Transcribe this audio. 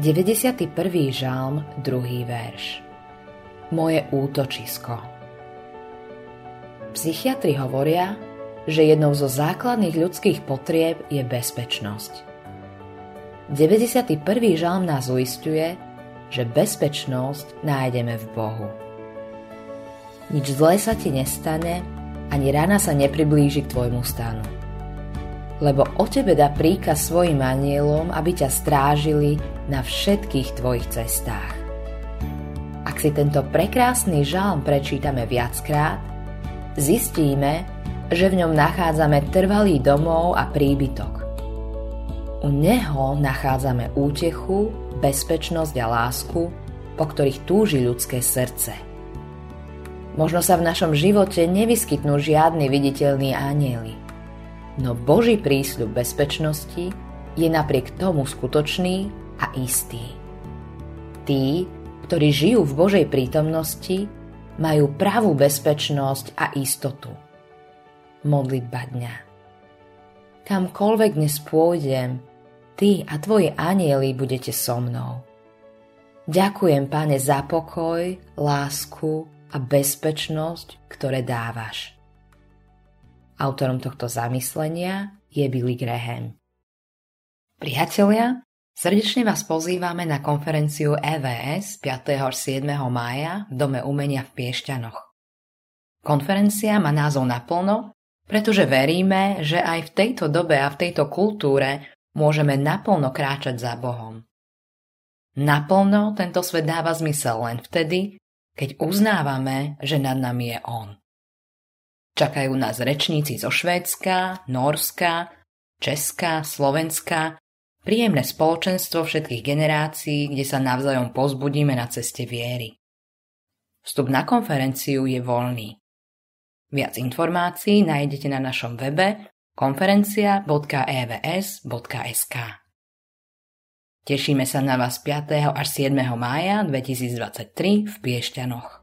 91. žalm, druhý verš. Moje útočisko. Psychiatri hovoria, že jednou zo základných ľudských potrieb je bezpečnosť. 91. žalm nás uistuje, že bezpečnosť nájdeme v Bohu. Nič zlé sa ti nestane, ani rana sa nepriblíži k tvojmu stanu. Lebo o tebe dá príkaz svojim anielom, aby ťa strážili na všetkých tvojich cestách. Ak si tento prekrásny žalm prečítame viackrát, zistíme, že v ňom nachádzame trvalý domov a príbytok. U neho nachádzame útechu, bezpečnosť a lásku, po ktorých túži ľudské srdce. Možno sa v našom živote nevyskytnú žiadny viditeľný anieli, no Boží prísľub bezpečnosti je napriek tomu skutočný a istý. Tí, ktorí žijú v Božej prítomnosti, majú pravú bezpečnosť a istotu. Modlitba dňa. Kamkoľvek dnes pôjdem, ty a tvoji anieli budete so mnou. Ďakujem, Pane, za pokoj, lásku a bezpečnosť, ktoré dávaš. Autorom tohto zamyslenia je Billy Graham. Priatelia, Srdečne vás pozývame na konferenciu EVS 5. až 7. mája v Dome umenia v Piešťanoch. Konferencia má názov naplno, pretože veríme, že aj v tejto dobe a v tejto kultúre môžeme naplno kráčať za Bohom. Naplno tento svet dáva zmysel len vtedy, keď uznávame, že nad nami je On. Čakajú nás rečníci zo Švédska, Norska, Česka, Slovenska Príjemné spoločenstvo všetkých generácií, kde sa navzájom pozbudíme na ceste viery. Vstup na konferenciu je voľný. Viac informácií nájdete na našom webe konferencia.evs.sk. Tešíme sa na vás 5. až 7. mája 2023 v Piešťanoch.